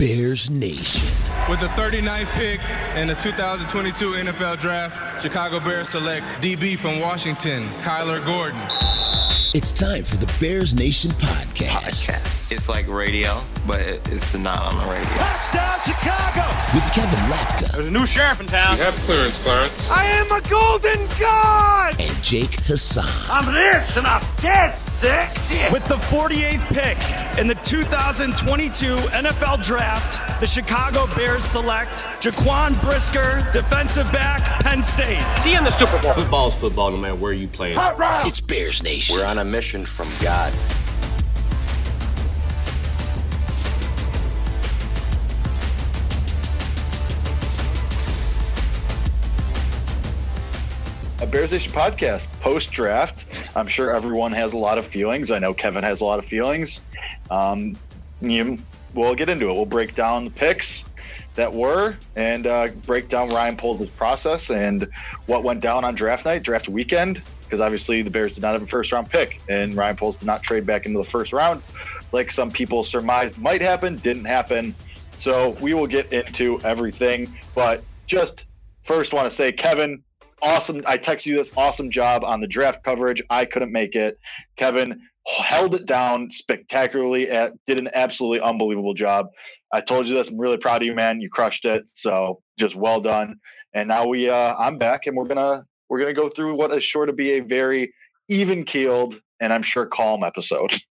Bears Nation. With the 39th pick in the 2022 NFL Draft, Chicago Bears select DB from Washington, Kyler Gordon. It's time for the Bears Nation podcast. podcast. It's like radio, but it's not on the radio. Touchdown, Chicago! With Kevin Lapka. There's a new sheriff in town. You have clearance, Clarence. I am a golden god! And Jake Hassan. I'm this and I'm dead sick. With the 48th pick in the 2022 NFL Draft, the Chicago Bears select Jaquan Brisker, defensive back, Penn State. See you in the Super Bowl. Football's football, no matter where you play. It's Bears Nation. We're on a mission from God. Bears Nation podcast post draft. I'm sure everyone has a lot of feelings. I know Kevin has a lot of feelings. Um, you, we'll get into it. We'll break down the picks that were and uh, break down Ryan Poles' process and what went down on draft night, draft weekend, because obviously the Bears did not have a first round pick and Ryan Poles did not trade back into the first round like some people surmised might happen, didn't happen. So we will get into everything, but just first want to say, Kevin, awesome. I text you this awesome job on the draft coverage. I couldn't make it. Kevin held it down spectacularly. At, did an absolutely unbelievable job. I told you this. I'm really proud of you, man. You crushed it. So just well done. And now we, uh, I'm back, and we're gonna we're gonna go through what is sure to be a very even keeled and I'm sure calm episode.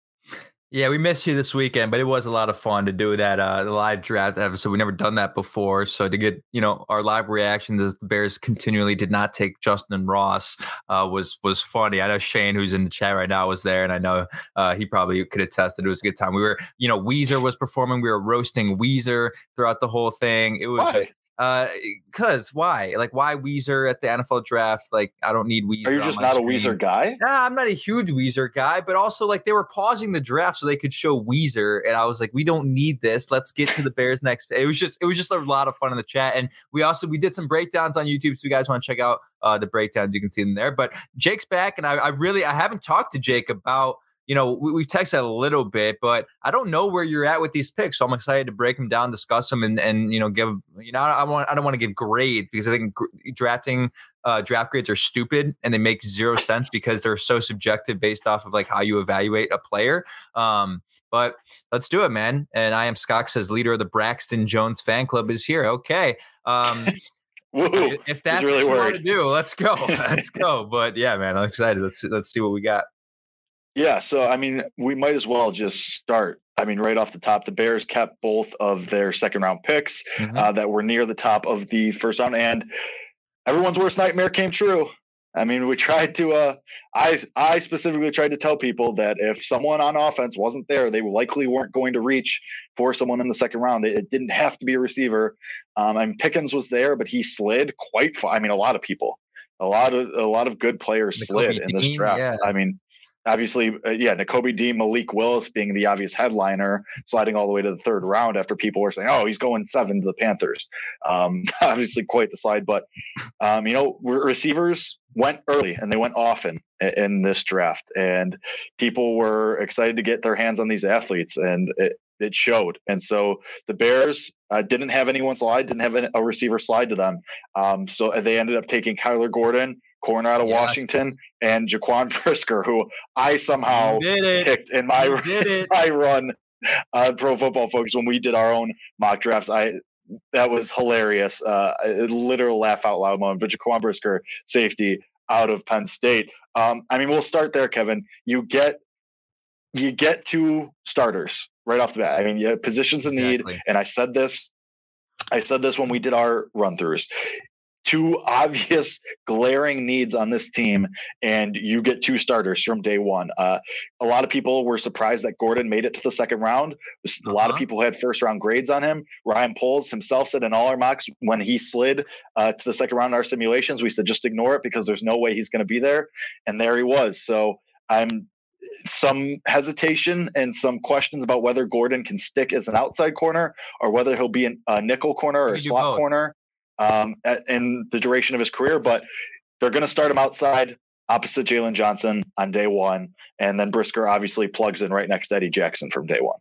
Yeah, we missed you this weekend, but it was a lot of fun to do that uh, live draft episode. We never done that before, so to get you know our live reactions as the Bears continually did not take Justyn Ross uh, was was funny. I know Shane, who's in the chat right now, was there, and I know uh, he probably could attest that it was a good time. We were, you know, Weezer was performing. We were roasting Weezer throughout the whole thing. It was. Just, uh, cause why? Like, why Weezer at the NFL draft? Like, I don't need Weezer. Are you just not screen. a Weezer guy? Nah, I'm not a huge Weezer guy, but also like they were pausing the draft so they could show Weezer, and I was like, we don't need this. Let's get to the Bears next. It was just, it was just a lot of fun in the chat, and we also we did some breakdowns on YouTube. So you guys want to check out uh, the breakdowns, you can see them there. But Jake's back, and I, I really I haven't talked to Jake about you know, we, have texted a little bit, but I don't know where you're at with these picks. So I'm excited to break them down, discuss them, and and you know, give you know, I want I don't want to give grades because I think drafting uh, draft grades are stupid and they make zero sense because they're so subjective based off of like how you evaluate a player. Um, but let's do it, man. And I am Scott says leader of the Braxton Jones fan club is here. Okay. Um, Woo, if that's really what you want to do, let's go. Let's go. But yeah, man, I'm excited. Let's let's see what we got. Yeah, so I mean, we might as well just start. I mean, right off the top, the Bears kept both of their second round picks Mhm. uh, that were near the top of the first round, and everyone's worst nightmare came true. I mean, we tried to. Uh, I I specifically tried to tell people that if someone on offense wasn't there, they likely weren't going to reach for someone in the second round. It, it didn't have to be a receiver. Um, I mean, Pickens was there, but he slid quite far. I mean, a lot of people, a lot of a lot of good players slid in this draft. yeah. I mean, obviously, uh, yeah, Nakobe Dean, Malik Willis being the obvious headliner, sliding all the way to the third round after people were saying, "Oh, he's going seven to the Panthers." Um, obviously, quite the slide, but um, you know, re- receivers went early and they went often i- in this draft, and people were excited to get their hands on these athletes, and it, it showed. And so the Bears uh, didn't have anyone slide, didn't have a receiver slide to them, um, so they ended up taking Kyler Gordon. Corner out of Yes. Washington and Jaquan Brisker, who I somehow picked in my You did it. I run uh, pro football folks when we did our own mock drafts. I that was hilarious. Uh, a literal laugh out loud moment. But Jaquan Brisker, safety out of Penn State. Um, I mean, we'll start there, Kevin. You get you get two starters right off the bat. I mean, you have positions in need, and I said this. I said this when we did our run throughs. Two obvious glaring needs on this team, and you get two starters from day one. Uh, a lot of people were surprised that Gordon made it to the second round. A lot of Uh-huh. people had first round grades on him. Ryan Poles himself said in all our mocks when he slid uh, to the second round in our simulations, we said just ignore it because there's no way he's going to be there. And there he was. So I'm some hesitation and some questions about whether Gordon can stick as an outside corner or whether he'll be an- a nickel corner or a slot both. corner um, at, in the duration of his career. But they're going to start him outside opposite Jaylon Johnson on day one. And then Brisker obviously plugs in right next to Eddie Jackson from day one.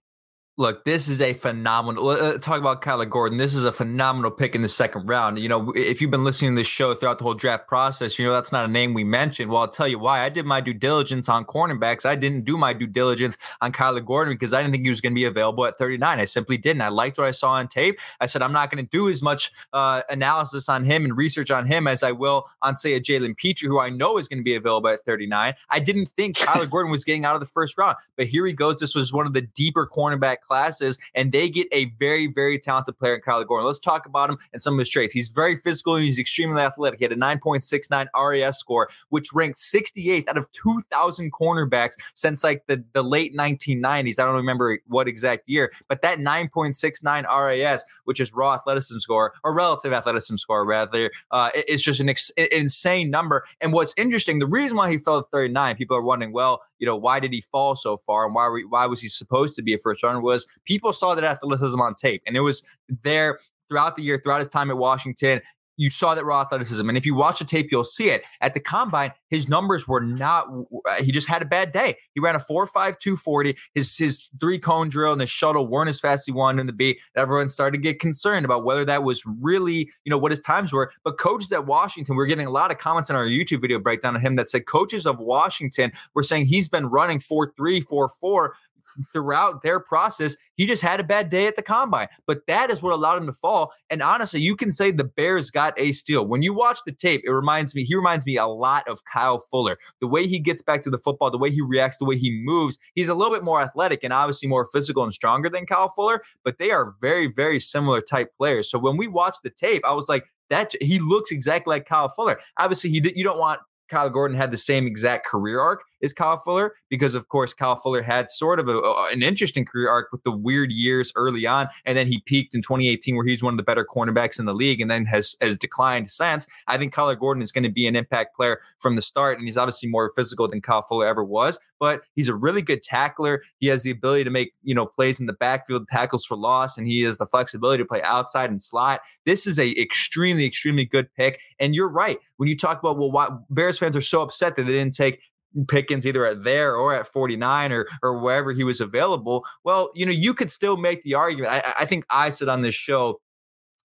Look, this is a phenomenal. Uh, talk about Kyler Gordon. This is a phenomenal pick in the second round. You know, if you've been listening to this show throughout the whole draft process, you know that's not a name we mentioned. Well, I'll tell you why. I did my due diligence on cornerbacks. I didn't do my due diligence on Kyler Gordon because I didn't think he was going to be available at 39. I simply didn't. I liked what I saw on tape. I said I'm not going to do as much uh, analysis on him and research on him as I will on, say, a Jalen Pitre, who I know is going to be available at 39. I didn't think Kyler Gordon was getting out of the first round, but here he goes. This was one of the deeper cornerback classes, and they get a very, very talented player in Kyler Gordon. Let's talk about him and some of his traits. He's very physical. and He's extremely athletic. He had a 9.69 RAS score, which ranked 68th out of 2,000 cornerbacks since like the, the late 1990s. I don't remember what exact year, but that 9.69 RAS, which is raw athleticism score or relative athleticism score rather, uh, it's just an, ex- an insane number. And what's interesting, the reason why he fell to 39, people are wondering, well, you know, why did he fall so far and why why was he supposed to be a first runner? Was people saw that athleticism on tape, and it was there throughout the year, throughout his time at Washington you saw that raw athleticism. And if you watch the tape, you'll see it. At the combine, his numbers were not, he just had a bad day. He ran a 4 5 240. His, his three cone drill and his shuttle weren't as fast as he wanted in the beat. Everyone started to get concerned about whether that was really, you know, what his times were. But coaches at Washington, we are getting a lot of comments in our YouTube video breakdown of him that said coaches of Washington were saying he's been running 4 3, 4 4 throughout their process. He just had a bad day at the combine, but that is what allowed him to fall. And honestly, you can say the Bears got a steal. When you watch the tape, it reminds me, he reminds me a lot of Kyle Fuller. The way he gets back to the football, the way he reacts, the way he moves. He's a little bit more athletic and obviously more physical and stronger than Kyle Fuller, but they are very, very similar type players. So when we watch the tape, I was like, that he looks exactly like Kyle Fuller. Obviously, he you don't want Kyle Gordon had the same exact career arc as Kyle Fuller because, of course, Kyle Fuller had sort of a, an interesting career arc with the weird years early on, and then he peaked in 2018 where he's one of the better cornerbacks in the league, and then has has declined since. I think Kyle Gordon is going to be an impact player from the start, and he's obviously more physical than Kyle Fuller ever was, but he's a really good tackler. He has the ability to make you know plays in the backfield, tackles for loss, and he has the flexibility to play outside and slot. This is a extremely extremely good pick, and you're right when you talk about well, why Bears fans are so upset that they didn't take Pickens either at there or at 49 or or wherever he was available. Well, you know, you could still make the argument. I, I think I said on this show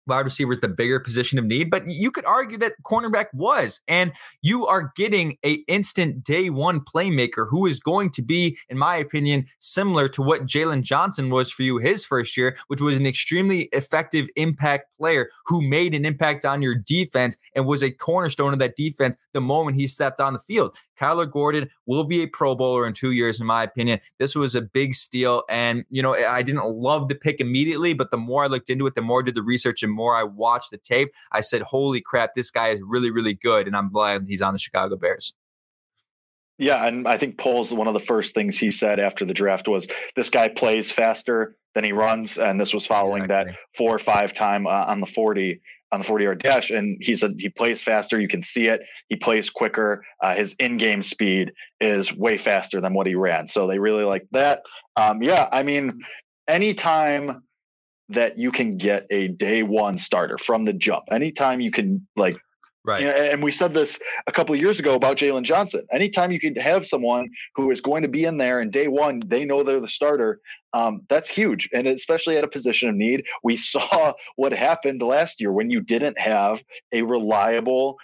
wide receiver is the bigger position of need, but you could argue that cornerback was. And you are getting a instant day one playmaker who is going to be, in my opinion, similar to what Jaylon Johnson was for you his first year, which was an extremely effective impact player who made an impact on your defense and was a cornerstone of that defense the moment he stepped on the field. Kyler Gordon will be a Pro Bowler in two years, in my opinion. This was a big steal. And, you know, I didn't love the pick immediately, but the more I looked into it, the more I did the research and more I watched the tape, I said, holy crap, this guy is really, really good. And I'm glad he's on the Chicago Bears. Yeah, and I think Poles one of the first things he said after the draft was this guy plays faster than he runs, and this was following exactly. that four or five time uh, on the forty on the 40 yard dash and he said he plays faster you can see it he plays quicker uh, his in-game speed is way faster than what he ran so they really like that um, yeah i mean anytime that you can get a day one starter from the jump anytime you can like Right. And we said this a couple of years ago about Jaylon Johnson. Anytime you can have someone who is going to be in there and day one, they know they're the starter. Um, that's huge. And especially at a position of need, we saw what happened last year when you didn't have a reliable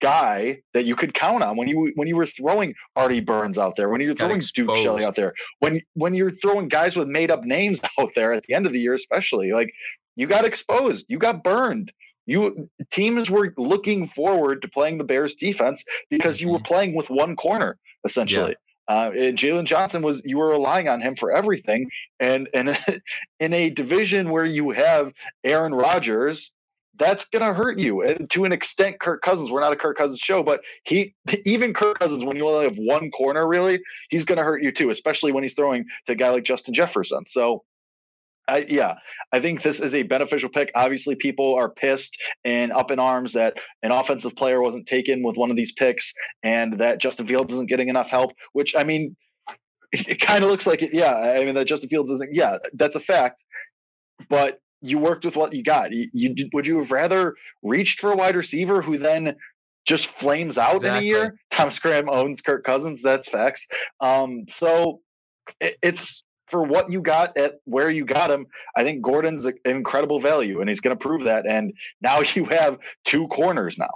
guy that you could count on when you when you were throwing Artie Burns out there, when you were throwing Duke Shelley out there, when when you're throwing guys with made up names out there at the end of the year, especially like you got exposed, you got burned. You teams were looking forward to playing the Bears defense because you were mm-hmm. playing with one corner essentially. Yeah. Uh, Jaylon Johnson was you were relying on him for everything, and and in a division where you have Aaron Rodgers, that's gonna hurt you. And to an extent, Kirk Cousins. We're not a Kirk Cousins show, but he even Kirk Cousins, when you only have one corner, really, he's gonna hurt you too, especially when he's throwing to a guy like Justin Jefferson. So I, yeah, I think this is a beneficial pick. Obviously, people are pissed and up in arms that an offensive player wasn't taken with one of these picks and that Justin Fields isn't getting enough help, which I mean, it kind of looks like it. Yeah. I mean, that Justin Fields isn't, yeah, that's a fact. But you worked with what you got. You, you would you have rather reached for a wide receiver who then just flames out exactly. in a year? Tom Scram owns Kirk Cousins. That's facts. Um, so it, it's for what you got at where you got him, I think Gordon's an incredible value, and he's going to prove that. And now you have two corners now.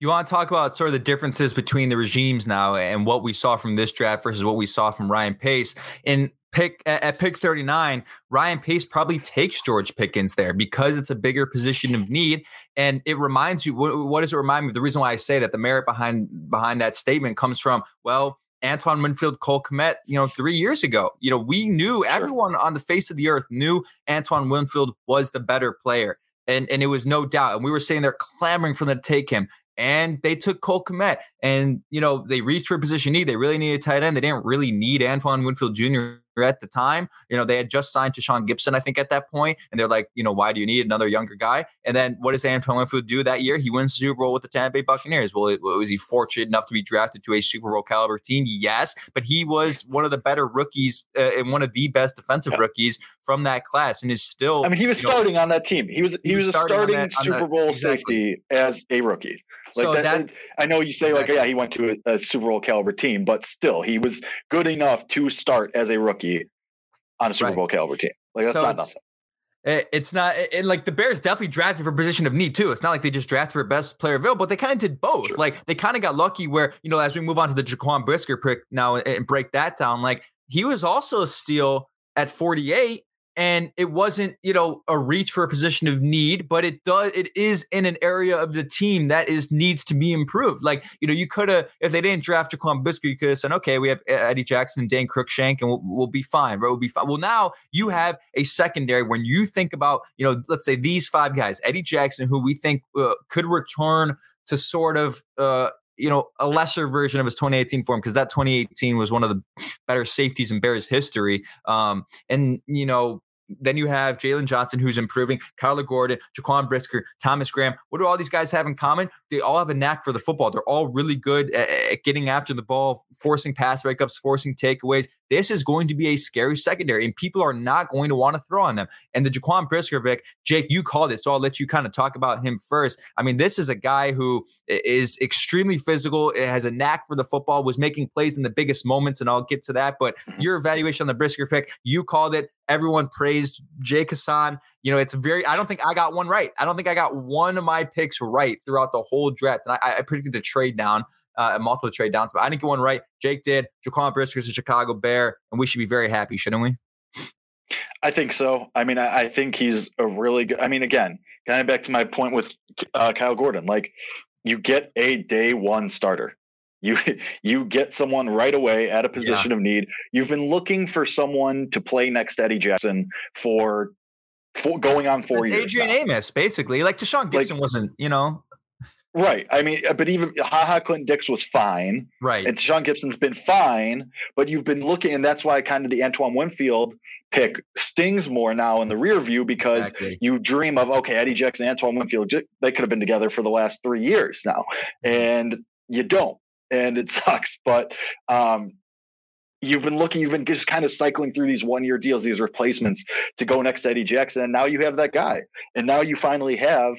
You want to talk about sort of the differences between the regimes now and what we saw from this draft versus what we saw from Ryan Pace. In pick at pick 39, Ryan Pace probably takes George Pickens there because it's a bigger position of need. And it reminds you, what, what does it remind me of? The reason why I say that the merit behind behind that statement comes from, well, Antoine Winfield, Cole Kmet, you know, three years ago. You know, we knew sure. everyone on the face of the earth knew Antoine Winfield was the better player. And, and it was no doubt. And we were saying they're clamoring for them to take him and they took Cole Kmet. And, you know, they reached for a position need. They really needed a tight end. They didn't really need Antoine Winfield Jr. at the time. You know, they had just signed Tashaun Gipson, I think, at that point, And they're like, you know, why do you need another younger guy? And then what does Antoine Winfield do that year? He wins the Super Bowl with the Tampa Bay Buccaneers. Well, was he fortunate enough to be drafted to a Super Bowl caliber team? Yes. But he was one of the better rookies uh, and one of the best defensive yeah. rookies from that class and is still. I mean, he was starting know, on that team. He was he, he was, was, a starting, that, Super Bowl exactly. safety as a rookie. Like so that, I know you say like, yeah, he went to a, a, Super Bowl caliber team, but still, he was good enough to start as a rookie on a Super right. Bowl caliber team. Like that's so not nothing. Eh, it's not eh, and like the Bears definitely drafted for position of need too. It's not like they just drafted for best player available, but they kind of did both. Sure. Like they kind of got lucky where you know as we move on to the Jaquan Brisker pick now eh, and break that down, like he was also a steal at 48 and it wasn't you know a reach for a position of need but it does it is in an area of the team that is needs to be improved. Like you know you could have if they didn't draft Jaquan Brisker you could have said okay we have Eddie Jackson and Dane Cruikshank and we'll, we'll be fine right? We'll be fine well now you have a secondary when you think about you know let's say these five guys Eddie Jackson who we think uh, could return to sort of uh, you know, a lesser version of his 2018 form because that 2018 was one of the better safeties in Bears history. Um, and you know, then you have Jaylon Johnson, who's improving, Kyler Gordon, Jaquan Brisker, Thomas Graham. What do all these guys have in common? They all have a knack for the football. They're all really good at, at getting after the ball, forcing pass breakups, forcing takeaways. This is going to be a scary secondary, and people are not going to want to throw on them. And the Jaquan Brisker pick, Jake, you called it, so I'll let you kind of talk about him first. I mean, this is a guy who is extremely physical, has a knack for the football, was making plays in the biggest moments, and I'll get to that. But mm-hmm. your evaluation on the Brisker pick, you called it. Everyone praised Jake Hassan. You know, it's very, I don't think I got one right. I don't think I got one of my picks right throughout the whole draft. And I, I predicted the trade down uh, multiple trade downs, but I didn't get one right. Jake did. Jaquan Brisker is a Chicago Bear, and we should be very happy, shouldn't we? I think so. I mean, I, I think he's a really good. I mean, again, kind of back to my point with uh, Kyle Gordon. Like, you get a day one starter. You you get someone right away at a position yeah. of need. You've been looking for someone to play next to Eddie Jackson for, for going on four it's years. Adrian now. Amos, basically. Like Tashaun Gipson like, wasn't, you know, Right. I mean, but even Ha Ha Clinton-Dix was fine. Right. And Sean Gibson's been fine, but you've been looking, and that's why kind of the Antoine Winfield pick stings more now in the rear view because exactly. you dream of, okay, Eddie Jackson, Antoine Winfield, they could have been together for the last three years now. Mm-hmm. And you don't. And it sucks. But um, you've been looking, you've been just kind of cycling through these one year deals, these replacements to go next to Eddie Jackson. And now you have that guy. And now you finally have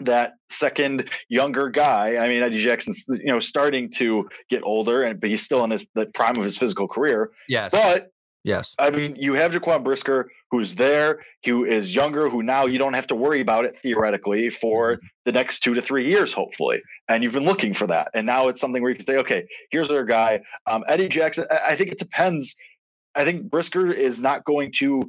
that second younger guy. I mean, Eddie Jackson's you know starting to get older, and but he's still in his the prime of his physical career. Yes, but yes, I mean, you have Jaquan Brisker, who's there, who is younger, who now you don't have to worry about it theoretically for mm-hmm. the next two to three years, hopefully. And you've been looking for that, and now it's something where you can say, okay, here's our guy. Um, Eddie Jackson. I think it depends. I think Brisker is not going to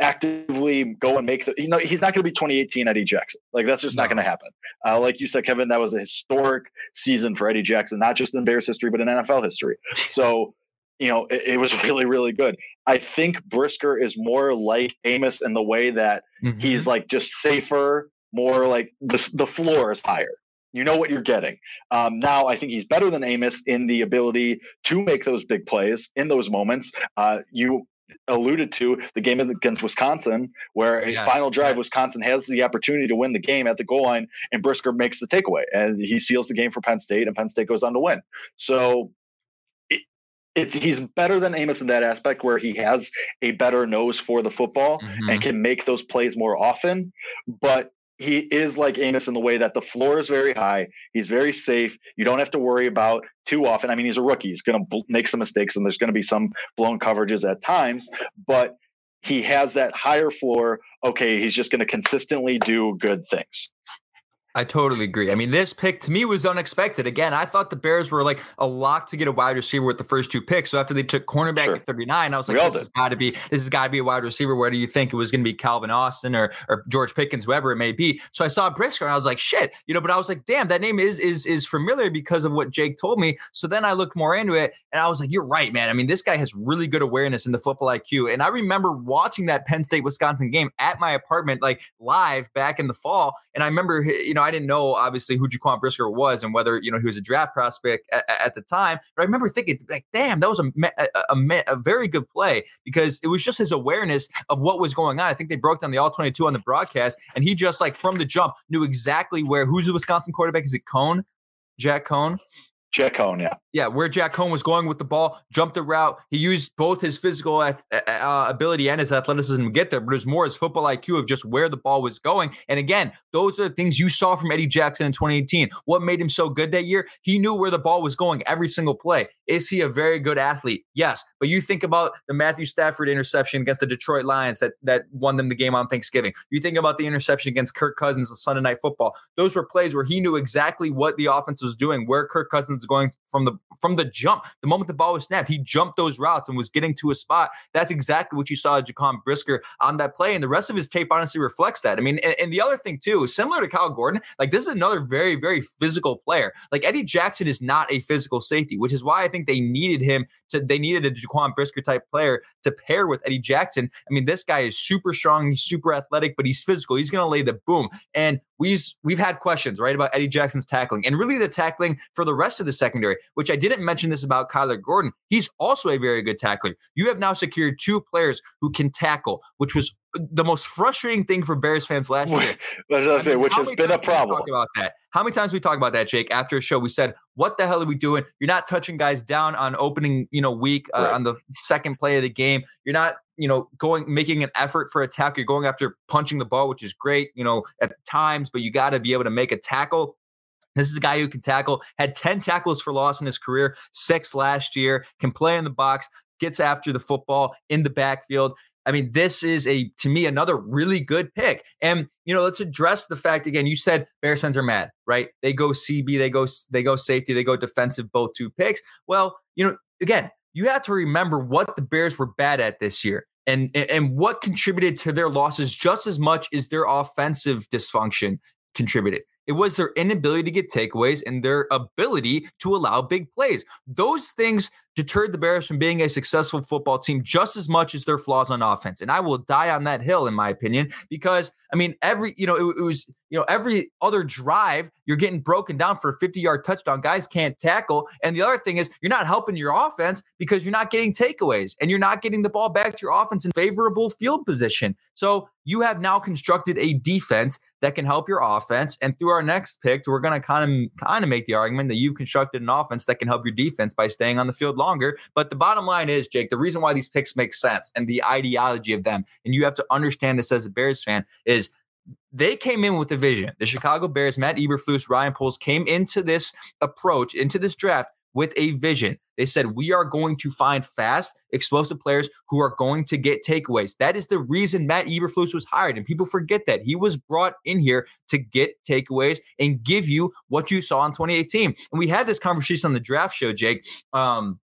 actively go and make the you know he's not going to be 2018 Eddie Jackson like that's just no. not going to happen uh, like you said Kevin that was a historic season for Eddie Jackson not just in Bears history but in NFL history so you know it, it was really really good I think Brisker is more like Amos in the way that mm-hmm. he's like just safer more like the, the floor is higher you know what you're getting. Um, now, I think he's better than Amos in the ability to make those big plays in those moments. Uh, you alluded to the game against Wisconsin, where a yes. final drive, Wisconsin has the opportunity to win the game at the goal line, and Brisker makes the takeaway, and he seals the game for Penn State, and Penn State goes on to win. So. It, he's better than Amos in that aspect where he has a better nose for the football mm-hmm. and can make those plays more often. But he is like Amos in the way that the floor is very high. He's very safe. You don't have to worry about too often. I mean, he's a rookie. He's going to make some mistakes, and there's going to be some blown coverages at times. But he has that higher floor. Okay, he's just going to consistently do good things. I totally agree. I mean, this pick to me was unexpected. Again, I thought the Bears were like a lock to get a wide receiver with the first two picks. So after they took cornerback sure. at 39, I was like, this has got to be this has got to be a wide receiver. Where do you think it was going to be Calvin Austin or or George Pickens, whoever it may be? So I saw Brisker and I was like, shit, you know. But I was like, damn, that name is is is familiar because of what Jake told me. So then I looked more into it and I was like, you're right, man. I mean, this guy has really good awareness in the football IQ. And I remember watching that Penn State Wisconsin game at my apartment, like live back in the fall. And I remember, you know, I didn't know obviously who Jaquan Brisker was and whether you know he was a draft prospect at, at the time. But I remember thinking, like, damn, that was a, a, a, a very good play because it was just his awareness of what was going on. I think they broke down the all twenty two on the broadcast, and he just like from the jump knew exactly where who's the Wisconsin quarterback. Is it Coan? Jack Coan? Jack Coan, yeah. Yeah, where Jack Coan was going with the ball, jumped the route. He used both his physical uh, ability and his athleticism to get there, but it was more his football IQ of just where the ball was going. And again, those are the things you saw from Eddie Jackson in 2018. What made him so good that year? He knew where the ball was going every single play. Is he a very good athlete? Yes. But you think about the Matthew Stafford interception against the Detroit Lions that, that won them the game on Thanksgiving. You think about the interception against Kirk Cousins on Sunday Night Football. Those were plays where he knew exactly what the offense was doing, where Kirk Cousins going from the from the jump. The moment the ball was snapped, he jumped those routes and was getting to a spot. That's exactly what you saw Jaquan Brisker on that play. And the rest of his tape honestly reflects that. I mean, and, and the other thing too, similar to Kyle Gordon, like this is another very, very physical player. Like Eddie Jackson is not a physical safety, which is why I think they needed him to they needed a Jaquan Brisker type player to pair with Eddie Jackson. I mean, this guy is super strong, he's super athletic, but he's physical. He's gonna lay the boom. And we've we've had questions right about Eddie Jackson's tackling and really the tackling for the rest of the secondary, which I didn't mention this about Kyler Gordon. He's also a very good tackler. You have now secured two players who can tackle, which was the most frustrating thing for Bears fans last year. I say, which has been a problem. Talk about that. How many times we talk about that, Jake? After a show, we said, "What the hell are we doing? You're not touching guys down on opening, you know, week uh, right. on the second play of the game. You're not you know, going making an effort for a tackle. You're going after punching the ball, which is great, you know, at times, but you got to be able to make a tackle. This is a guy who can tackle, had 10 tackles for loss in his career, six last year, can play in the box, gets after the football in the backfield. I mean, this is a to me another really good pick. And you know, let's address the fact again. You said Bears fans are mad, right? They go CB, they go they go safety, they go defensive, both two picks. Well, you know, again, you have to remember what the Bears were bad at this year and and what contributed to their losses just as much as their offensive dysfunction contributed. It was their inability to get takeaways and their ability to allow big plays. Those things deterred the Bears from being a successful football team just as much as their flaws on offense. And I will die on that hill, in my opinion, because I mean, every, you know, it, it was, you know, every other drive, you're getting broken down for a 50 yard touchdown. Guys can't tackle. And the other thing is, you're not helping your offense because you're not getting takeaways and you're not getting the ball back to your offense in favorable field position. So you have now constructed a defense that can help your offense. And through our next pick, we're going to kind of kind of make the argument that you've constructed an offense that can help your defense by staying on the field longer. But the bottom line is, Jake, the reason why these picks make sense and the ideology of them, and you have to understand this as a Bears fan, is they came in with a vision. The Chicago Bears, Matt Eberflus, Ryan Poles came into this approach, into this draft with a vision. They said, We are going to find fast, explosive players who are going to get takeaways. That is the reason Matt Eberflus was hired. And people forget that. He was brought in here to get takeaways and give you what you saw in 2018. And we had this conversation on the draft show, Jake. Um,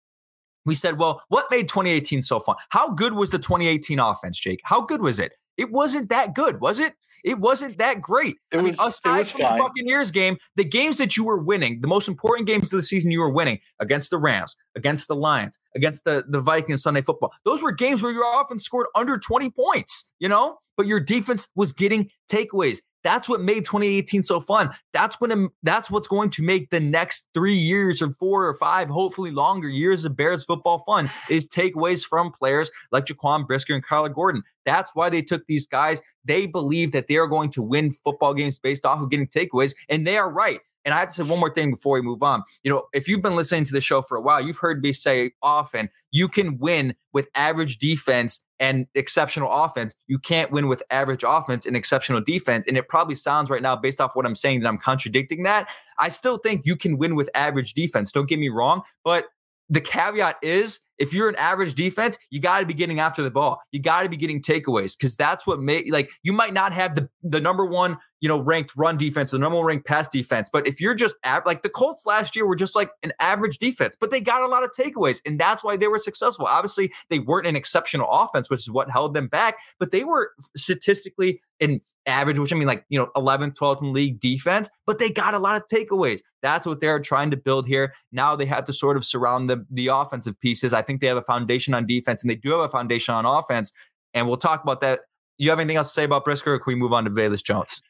we said, well, what made 2018 so fun? How good was the 2018 offense, Jake? How good was it? It wasn't that good, was it? It wasn't that great. It I was, mean, aside from fine. the Buccaneers game, the games that you were winning, the most important games of the season you were winning against the Rams, against the Lions, against the, the Vikings Sunday football, those were games where your offense scored under 20 points, you know? But your defense was getting takeaways. That's what made 2018 so fun. That's when um, that's what's going to make the next three years or four or five, hopefully longer years of Bears football fun is takeaways from players like Jaquan Brisker and Kyler Gordon. That's why they took these guys. They believe that they are going to win football games based off of getting takeaways, and they are right. And I have to say one more thing before we move on. You know, if you've been listening to the show for a while, you've heard me say often you can win with average defense and exceptional offense. You can't win with average offense and exceptional defense. And it probably sounds right now, based off what I'm saying, that I'm contradicting that. I still think you can win with average defense. Don't get me wrong, but the caveat is if you're an average defense, you got to be getting after the ball. You got to be getting takeaways because that's what make like you might not have the the number one you know ranked run defense, the number one ranked pass defense, but if you're just av- like the Colts last year were just like an average defense, but they got a lot of takeaways and that's why they were successful. Obviously, they weren't an exceptional offense, which is what held them back, but they were statistically in average, which I mean like, you know, 11th, 12th in league defense, but they got a lot of takeaways. That's what they're trying to build here. Now they have to sort of surround the, the offensive pieces. I think they have a foundation on defense and they do have a foundation on offense. And we'll talk about that. You have anything else to say about Brisker or can we move on to Velus Jones?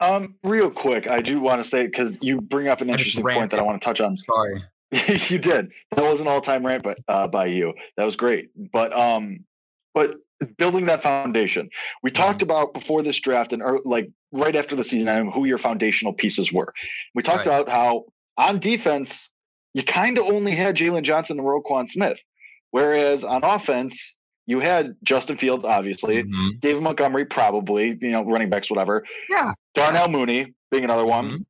Um, real quick, I do want to say because you bring up an interesting point that I want to touch on. Sorry. you did. That was an all-time rant, but uh, by you, that was great. But um, but building that foundation, we talked mm-hmm. about before this draft and like right after the season, and who your foundational pieces were. We talked right. about how on defense, you kind of only had Jaylon Johnson and Roquan Smith, whereas on offense, you had Justin Fields, obviously, mm-hmm. David Montgomery, probably, you know, running backs, whatever. Yeah. Darnell Mooney being another one. Mm-hmm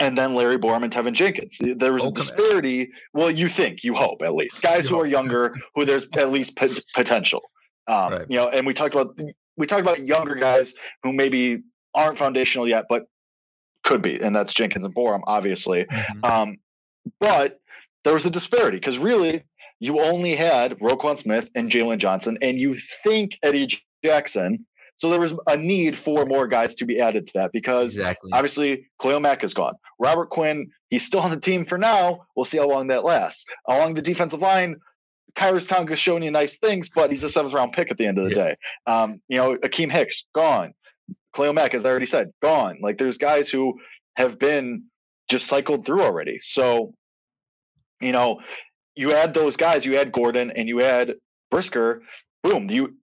and then Larry Borom and Teven Jenkins. There was a disparity. Well, you think, you hope at least. Guys who are younger, who there's at least p- potential. Um, right. You know, and we talked about we talked about younger guys who maybe aren't foundational yet, but could be, and that's Jenkins and Borom, obviously. Mm-hmm. Um, but there was a disparity because really you only had Roquan Smith and Jaylon Johnson, and you think Eddie Jackson so there was a need for more guys to be added to that because exactly. obviously Khalil Mack is gone. Robert Quinn, he's still on the team for now. We'll see how long that lasts. Along the defensive line, Khyiris Tonga showing you nice things, but he's a seventh round pick at the end of the yeah. day. Um, you know, Akiem Hicks, gone. Khalil Mack, as I already said, gone. Like there's guys who have been just cycled through already. So, you know, you add those guys, you add Gordon and you add Brisker, boom, you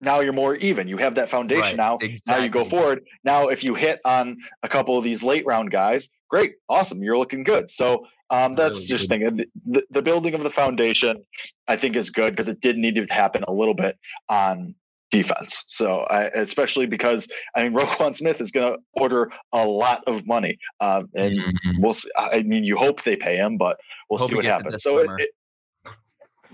now you're more even. You have that foundation right, now. Exactly. Now you go forward. Now, if you hit on a couple of these late round guys, great, awesome, you're looking good. So um, that's really just thing. The, the building of the foundation, I think, is good because it did need to happen a little bit on defense. So I, especially because I mean Roquan Smith is going to order a lot of money, uh, and mm-hmm. we'll. See, I mean, you hope they pay him, but we'll hope see what happens. So it, it,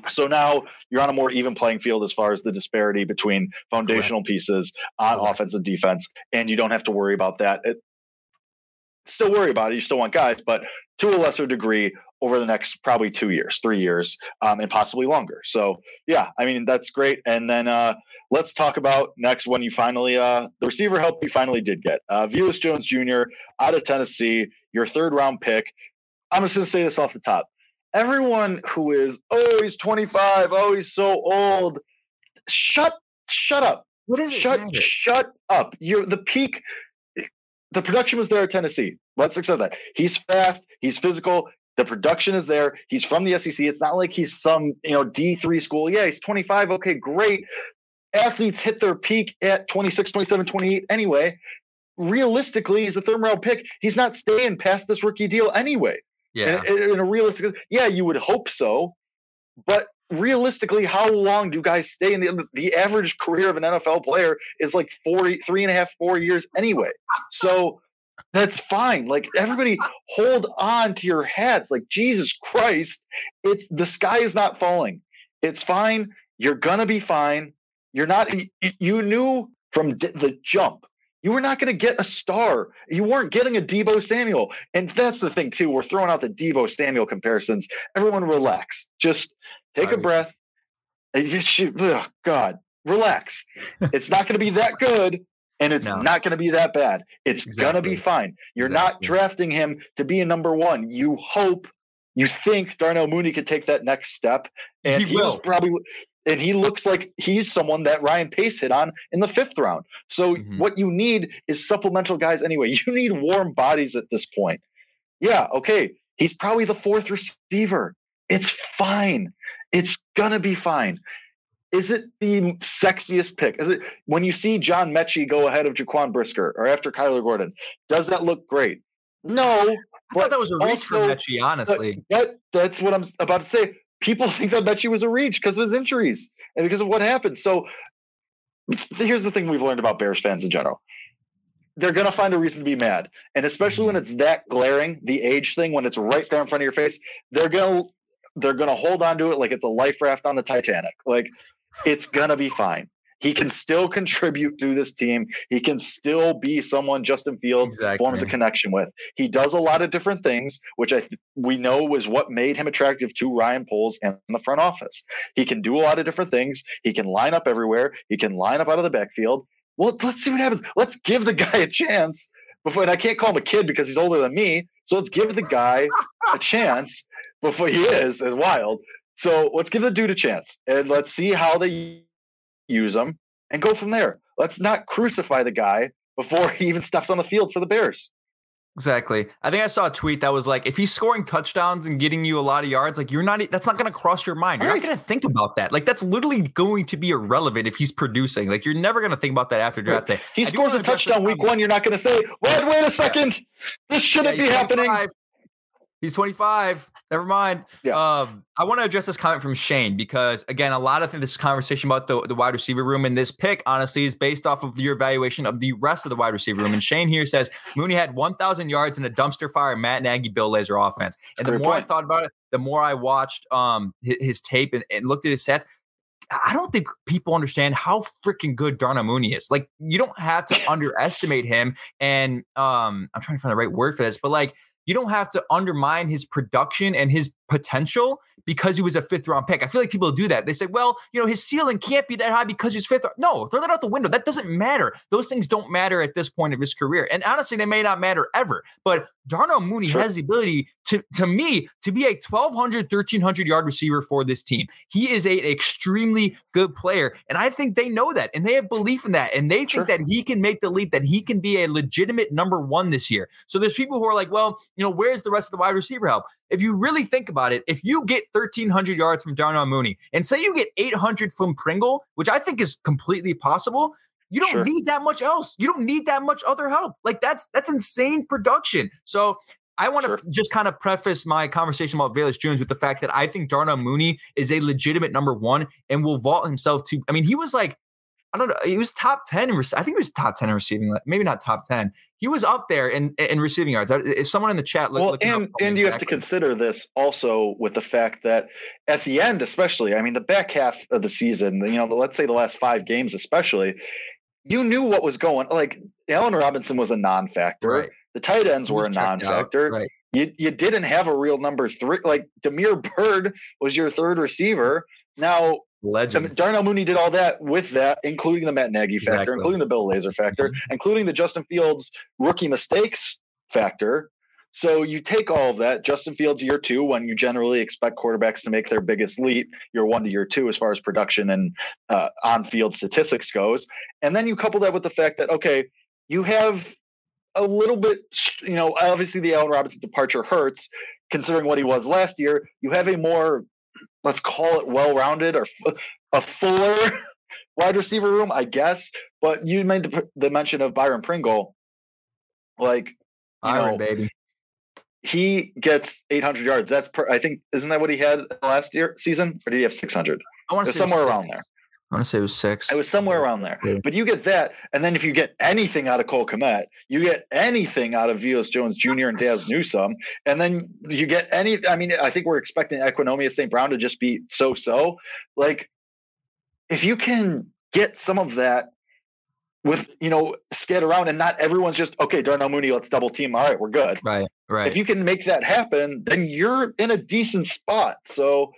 so now you're on a more even playing field as far as the disparity between foundational Correct. pieces on Correct. offense and defense, and you don't have to worry about that. It, still worry about it. You still want guys, but to a lesser degree over the next probably two years, three years, um, and possibly longer. So yeah, I mean that's great. And then uh, let's talk about next when you finally uh, the receiver help you finally did get uh, Velus Jones Jr. out of Tennessee, your third round pick. I'm just going to say this off the top everyone who is oh he's 25 oh he's so old shut shut up what is it shut matter? shut up you're the peak the production was there at tennessee. Let's accept that. He's fast he's physical the production is there he's from the sec it's not like he's some you know d3 school. Yeah he's 25 okay great. Athletes hit their peak at 26 27 28 anyway. Realistically he's a third round pick. He's not staying past this rookie deal anyway. Yeah. In, in, a realistic, yeah, you would hope so, but realistically, how long do guys stay in the the average career of an NFL player is like four, three and a half, four years anyway. So that's fine. Like everybody, hold on to your hats. Like Jesus Christ, it's the sky is not falling. It's fine. You're gonna be fine. You're not. You knew from the jump you were not going to get a star. You weren't getting a Deebo Samuel. And that's the thing, too. We're throwing out the Deebo Samuel comparisons. Everyone relax. Just take a breath. Oh, God, relax. it's not going to be that good. And it's no. not going to be that bad. It's exactly. going to be fine. You're exactly. not drafting him to be a number one. You hope, you think Darnell Mooney could take that next step. And he, he was probably and he looks like he's someone that Ryan Pace hit on in the fifth round. So mm-hmm. what you need is supplemental guys anyway. You need warm bodies at this point. Yeah, okay. He's probably the fourth receiver. It's fine. It's gonna be fine. Is it the sexiest pick? Is it when you see John Metchie go ahead of Jaquan Brisker or after Kyler Gordon? Does that look great? No, I thought that was a reach for Metchie, honestly. That, that's what I'm about to say. People think that Metchie was a reach because of his injuries and because of what happened. So here's the thing we've learned about Bears fans in general. They're gonna find a reason to be mad. And especially when it's that glaring, the age thing, when it's right there in front of your face, they're gonna they're gonna hold on to it like it's a life raft on the Titanic. Like it's gonna be fine. He can still contribute to this team. He can still be someone Justin Fields exactly. forms a connection with. He does a lot of different things, which I th- we know was what made him attractive to Ryan Poles and the front office. He can do a lot of different things. He can line up everywhere. He can line up out of the backfield. Well, let's see what happens. Let's give the guy a chance. Before, and I can't call him a kid because he's older than me. So let's give the guy a chance before he is as wild. So let's give the dude a chance and let's see how they use him, and go from there. Let's not crucify the guy before he even steps on the field for the Bears. Exactly. I think I saw a tweet that was like, if he's scoring touchdowns and getting you a lot of yards, like you're not, that's not going to cross your mind. You're right. not going to think about that. Like that's literally going to be irrelevant if he's producing. Like you're never going to think about that after draft day. He scores a touchdown week one. You're not going to say, wait, wait a second. Yeah. This shouldn't yeah, be happening. He's 25. Never mind. Yeah. Um, I want to address this comment from Shane because, again, a lot of this conversation about the, the wide receiver room and this pick, honestly, is based off of your evaluation of the rest of the wide receiver room. And Shane here says Mooney had 1,000 yards in a dumpster fire Matt Nagy Bill Lazor offense. And the more point. I thought about it, the more I watched um, his, his tape and, and looked at his stats. I don't think people understand how freaking good Darnell Mooney is. Like, you don't have to underestimate him. And um, I'm trying to find the right word for this, but like, you don't have to undermine his production and his potential because he was a fifth round pick. I feel like people do that. They say, well, you know, his ceiling can't be that high because he's fifth. No, throw that out the window. That doesn't matter. Those things don't matter at this point of his career. And honestly, they may not matter ever. But Darnell Mooney sure. has the ability to, to me to be a 1,200, 1,300 yard receiver for this team. He is an extremely good player. And I think they know that and they have belief in that. And they think sure. that he can make the leap, that he can be a legitimate number one this year. So there's people who are like, well, you know, where's the rest of the wide receiver help? If you really think about it, if you get 1,300 yards from Darnell Mooney and say you get 800 from Pringle, which I think is completely possible, you don't sure. need that much else. You don't need that much other help. Like that's that's insane production. So I want to sure. just kind of preface my conversation about Velus Jones with the fact that I think Darnell Mooney is a legitimate number one and will vault himself to. I mean, he was like I don't know. He was top 10 in, I think he was top 10 in receiving, maybe not top 10. He was up there in, in receiving yards. If someone in the chat, look, well, and, and you exactly. have to consider this also with the fact that at the end, especially, I mean, the back half of the season, you know, let's say the last five games, especially, you knew what was going. Like Allen Robinson was a non-factor. Right. The tight ends were a non-factor. Right. You you didn't have a real number three. Like Damiere Byrd was your third receiver. Now Legend. Darnell Mooney did all that with that, including the Matt Nagy factor, exactly. including the Bill Lazor factor, mm-hmm. including the Justin Fields rookie mistakes factor. So you take all of that, Justin Fields year two, when you generally expect quarterbacks to make their biggest leap, year one to year two, as far as production and uh, on-field statistics goes, and then you couple that with the fact that okay, you have a little bit, you know, obviously the Allen Robinson departure hurts, considering what he was last year. You have a more let's call it well-rounded or a fuller wide receiver room, I guess. But you made the, the mention of Byron Pringle, like Byron, know, baby. He gets 800 yards. That's per, I think isn't that what he had last year season, or did he have 600? I want to say somewhere around there. I want to say it was six. It was somewhere around there. Yeah. But you get that, and then if you get anything out of Cole Kmet, you get anything out of Velus Jones Jr. and Dazz Newsome, and then you get any. I mean, I think we're expecting Equanimeous St. Brown to just be so-so. Like, if you can get some of that with you know skid around, and not everyone's just okay. Darnell Mooney, let's double team. All right, we're good. Right, right. If you can make that happen, then you're in a decent spot. So.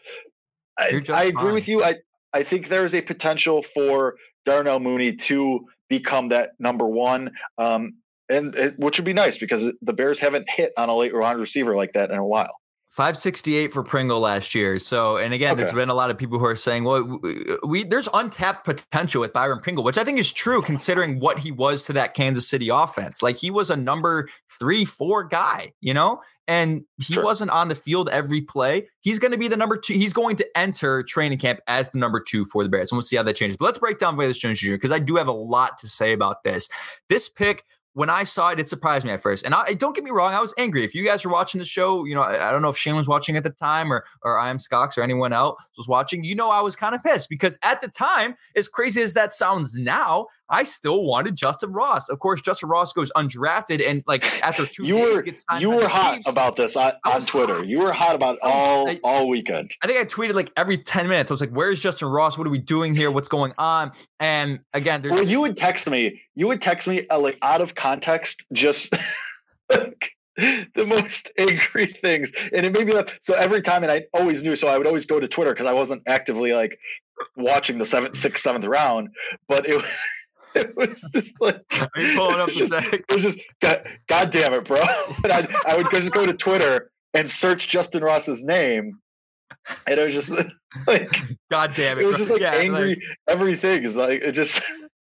I, I, agree fine. with you. I, I think there is a potential for Darnell Mooney to become that number one. Um, and it, which would be nice because the Bears haven't hit on a late round receiver like that in a while. 568 for Pringle last year. So, and again, okay. there's been a lot of people who are saying, well, we there's untapped potential with Byron Pringle, which I think is true considering what he was to that Kansas City offense. Like he was a number three, four guy, you know, and he sure. wasn't on the field every play. He's going to be the number two. He's going to enter training camp as the number two for the Bears. And we'll see how that changes. But let's break down Velus Jones Jr. because I do have a lot to say about this. This pick when I saw it, it surprised me at first. And I, don't get me wrong, I was angry. If you guys were watching the show, you know, I, I don't know if Shane was watching at the time or or I am Scocks or anyone else was watching. You know, I was kind of pissed because at the time, as crazy as that sounds now, I still wanted Justyn Ross. Of course, Justyn Ross goes undrafted, and like after two you were gets signed you were hot Chiefs. about this on, on Twitter. hot. You were hot about all I- all weekend. I think I tweeted like every 10 minutes. I was like, where's Justyn Ross? What are we doing here? What's going on? And again, there's Well, you would text me. You would text me uh, like out of context, just like, the most angry things, and it made me laugh. So every time, and I always knew, so I would always go to Twitter because I wasn't actively like watching the seventh, sixth, seventh round, but it. was- It was just like Are you pulling up the text? it was just God, God damn it, bro! And I, I would just go to Twitter and search Justyn Ross's name, and it was just like God damn it. it was bro. just like Yeah, angry. everything is like it just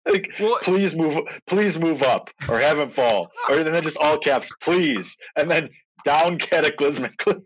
like Well- please move, please move up or have him fall, or then just all caps, please, and then down cataclysmically.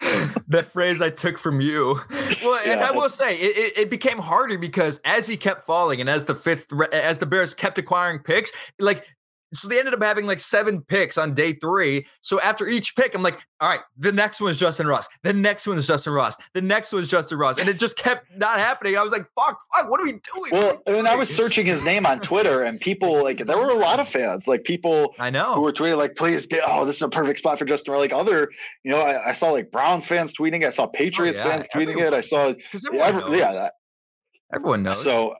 the phrase I took from you. Well, and Yeah. I will say it, it, it became harder because as he kept falling and as the fifth, as the Bears kept acquiring picks, like, so they ended up having like seven picks on day three. So after each pick, I'm like, all right, the next one is Justyn Ross. The next one is Justyn Ross. The next one is Justyn Ross. And it just kept not happening. I was like, fuck, fuck, what are we doing? Well, we and I was searching his name on Twitter, and people like there were a lot of fans, like people I know who were tweeting like, "Please get oh, this is a perfect spot for Justyn." Or like other, you know, I, I saw like Browns fans tweeting. I saw oh, Patriots Oh, yeah, fans tweeting everyone. it. I saw everyone yeah, that, everyone knows. so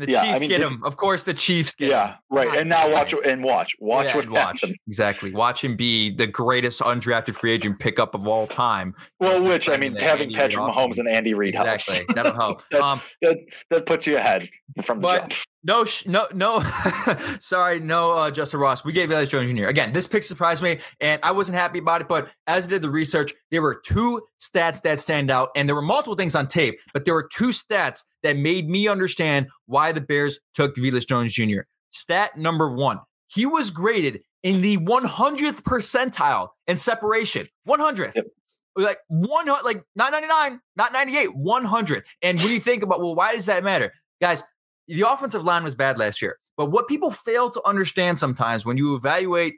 and the yeah, I Chiefs mean, get him. Of course, the Chiefs get him. yeah, right. And now watch and watch, watch Yeah, what and watch happens. exactly. Watch him be the greatest undrafted free agent pickup of all time. Well, which I mean, having Andy Patrick Mahomes and Andy Reid helps. Exactly, that'll help. That- Um, that that puts you ahead from the But- jump. No, sh- no, no. sorry, no, uh, Justyn Ross. We gave Velus Jones Jr. Again, this pick surprised me, and I wasn't happy about it. But as I did the research, there were two stats that stand out, and there were multiple things on tape, but there were two stats that made me understand why the Bears took Velus Jones Jr. Stat number one: he was graded in the 100th percentile in separation. 100th. Yep. Like one, like not 99, not 98, 100. And when you think about, well, why does that matter, guys? The offensive line was bad last year, but what people fail to understand sometimes when you evaluate